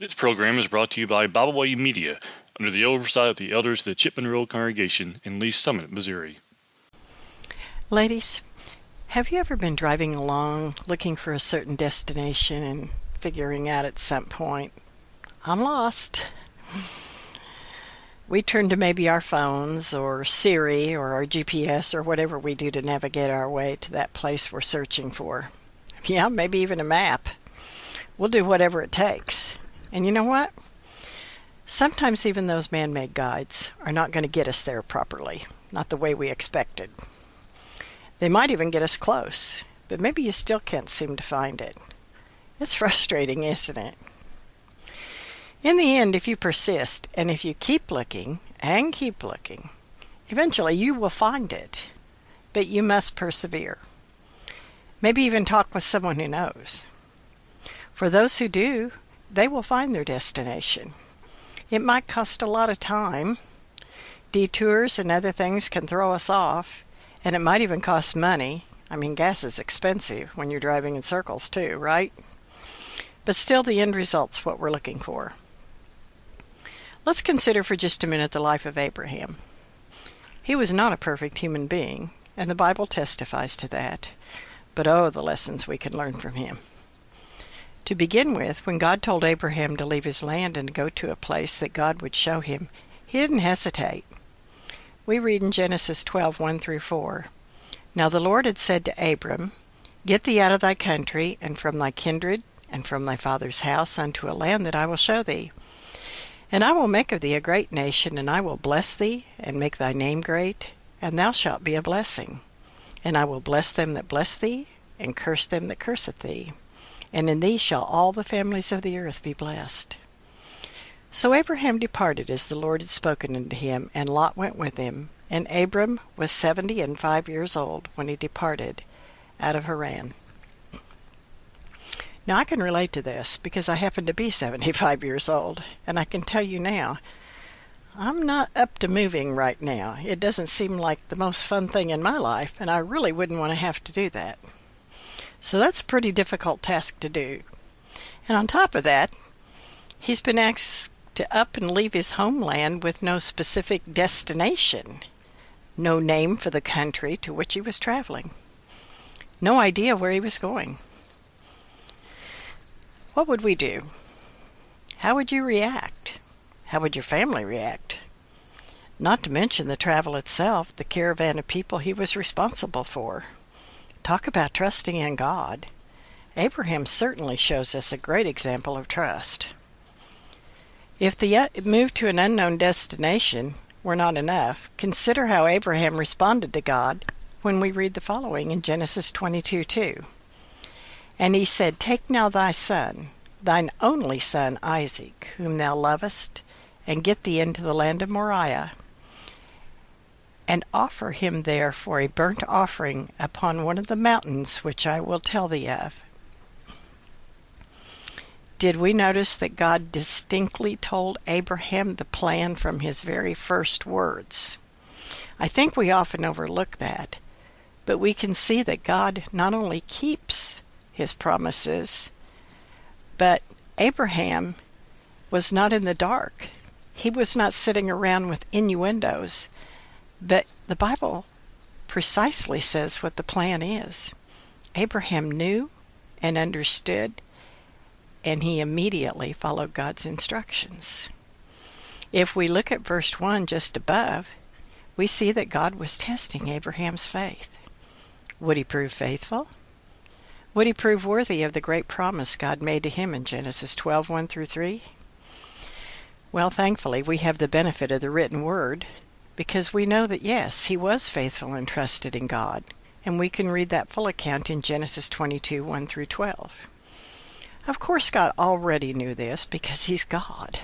This program is brought to you by Byway Media under the oversight of the elders of the Chipman Road Congregation in Lee Summit, Missouri. Ladies, have you ever been driving along looking for a certain destination and figuring out at some point, I'm lost? We turn to maybe our phones or Siri or our GPS or whatever we do to navigate our way to that place we're searching for. Yeah, maybe even a map. We'll do whatever it takes. And you know what? Sometimes even those man made guides are not going to get us there properly, not the way we expected. They might even get us close, but maybe you still can't seem to find it. It's frustrating, isn't it? In the end, if you persist and if you keep looking and keep looking, eventually you will find it, but you must persevere. Maybe even talk with someone who knows. For those who do, they will find their destination. It might cost a lot of time. Detours and other things can throw us off, and it might even cost money. I mean, gas is expensive when you're driving in circles, too, right? But still, the end result's what we're looking for. Let's consider for just a minute the life of Abraham. He was not a perfect human being, and the Bible testifies to that. But oh, the lessons we can learn from him. To begin with, when God told Abraham to leave his land and go to a place that God would show him, he didn't hesitate. We read in Genesis 12 1 through 4. Now the Lord had said to Abram, Get thee out of thy country, and from thy kindred, and from thy father's house, unto a land that I will show thee. And I will make of thee a great nation, and I will bless thee, and make thy name great, and thou shalt be a blessing. And I will bless them that bless thee, and curse them that curseth thee and in thee shall all the families of the earth be blessed. So Abraham departed as the Lord had spoken unto him, and Lot went with him. And Abram was seventy and five years old when he departed out of Haran. Now I can relate to this because I happen to be 75 years old, and I can tell you now, I'm not up to moving right now. It doesn't seem like the most fun thing in my life, and I really wouldn't want to have to do that. So that's a pretty difficult task to do. And on top of that, he's been asked to up and leave his homeland with no specific destination, no name for the country to which he was traveling, no idea where he was going. What would we do? How would you react? How would your family react? Not to mention the travel itself, the caravan of people he was responsible for. Talk about trusting in God. Abraham certainly shows us a great example of trust. If the uh, move to an unknown destination were not enough, consider how Abraham responded to God when we read the following in Genesis 22 2. And he said, Take now thy son, thine only son Isaac, whom thou lovest, and get thee into the land of Moriah, and offer him there for a burnt offering upon one of the mountains which I will tell thee of. Did we notice that God distinctly told Abraham the plan from his very first words? I think we often overlook that, but we can see that God not only keeps his promises, but Abraham was not in the dark. He was not sitting around with innuendos but the Bible precisely says what the plan is. Abraham knew and understood, and he immediately followed God's instructions. If we look at verse 1 just above, we see that God was testing Abraham's faith. Would he prove faithful? Would he prove worthy of the great promise God made to him in Genesis 12 1 through 3? Well, thankfully, we have the benefit of the written word because we know that yes, he was faithful and trusted in God, and we can read that full account in Genesis 22 1 through 12. Of course, God already knew this because he's God.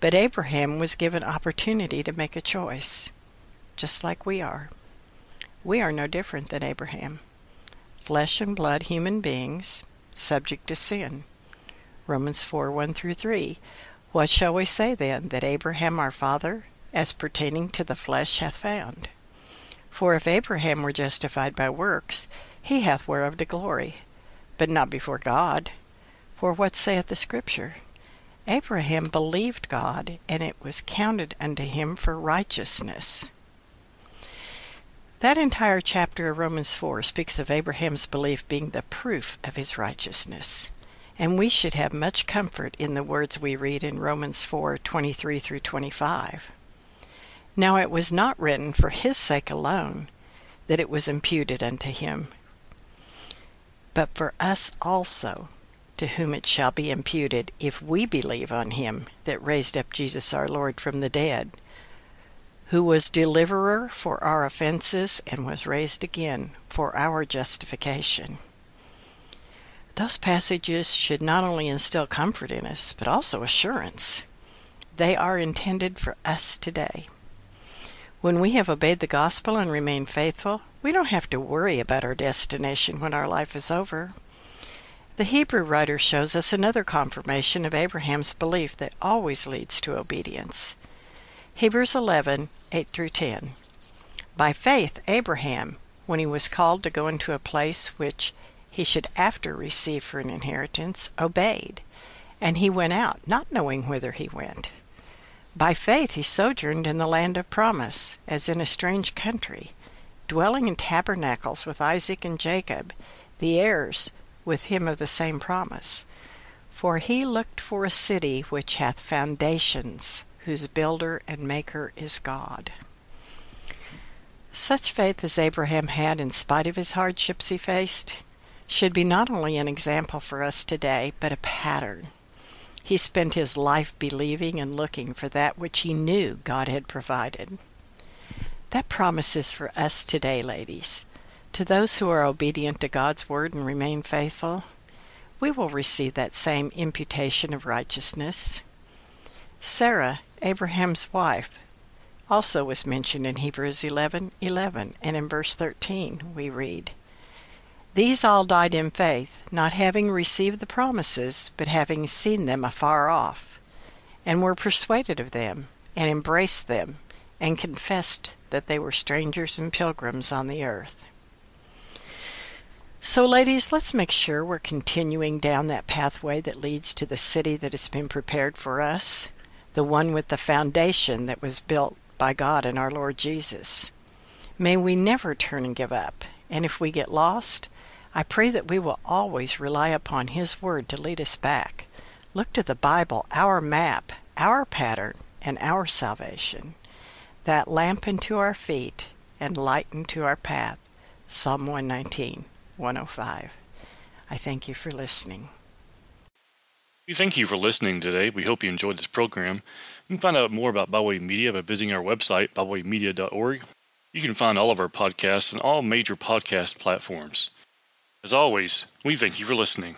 But Abraham was given opportunity to make a choice, just like we are. We are no different than Abraham. Flesh and blood human beings, subject to sin. Romans 4 1 through 3. What shall we say then? That Abraham our father as pertaining to the flesh hath found. For if Abraham were justified by works, he hath whereof to glory, but not before God. For what saith the Scripture? Abraham believed God, and it was counted unto him for righteousness. That entire chapter of Romans 4 speaks of Abraham's belief being the proof of his righteousness. And we should have much comfort in the words we read in Romans 4:23 through 25. Now it was not written for his sake alone that it was imputed unto him, but for us also, to whom it shall be imputed if we believe on him that raised up Jesus our Lord from the dead who was deliverer for our offenses and was raised again for our justification. Those passages should not only instill comfort in us, but also assurance. They are intended for us today. When we have obeyed the gospel and remain faithful, we don't have to worry about our destination when our life is over. The Hebrew writer shows us another confirmation of Abraham's belief that always leads to obedience. Hebrews 11, 8 through 10. By faith, Abraham, when he was called to go into a place which he should after receive for an inheritance, obeyed, and he went out, not knowing whither he went. By faith he sojourned in the land of promise, as in a strange country, dwelling in tabernacles with Isaac and Jacob, the heirs with him of the same promise. For he looked for a city which hath foundations whose builder and maker is God. Such faith as Abraham had in spite of his hardships he faced should be not only an example for us today, but a pattern. He spent his life believing and looking for that which he knew God had provided. That promise is for us today, ladies. To those who are obedient to God's word and remain faithful, we will receive that same imputation of righteousness. Sarah Abraham's wife, also was mentioned in Hebrews 11:11, 11, and in verse 13 we read, These all died in faith, not having received the promises, but having seen them afar off, and were persuaded of them, and embraced them, and confessed that they were strangers and pilgrims on the earth. So, ladies, let's make sure we're continuing down that pathway that leads to the city that has been prepared for us the one with the foundation that was built by God and our Lord Jesus. May we never turn and give up, and if we get lost, I pray that we will always rely upon His Word to lead us back. Look to the Bible, our map, our pattern, and our salvation. That lamp unto our feet and light unto our path. Psalm 119, 105. I thank you for listening. We thank you for listening today. We hope you enjoyed this program. You can find out more about Byway Media by visiting our website, bywaymedia.org. You can find all of our podcasts on all major podcast platforms. As always, we thank you for listening.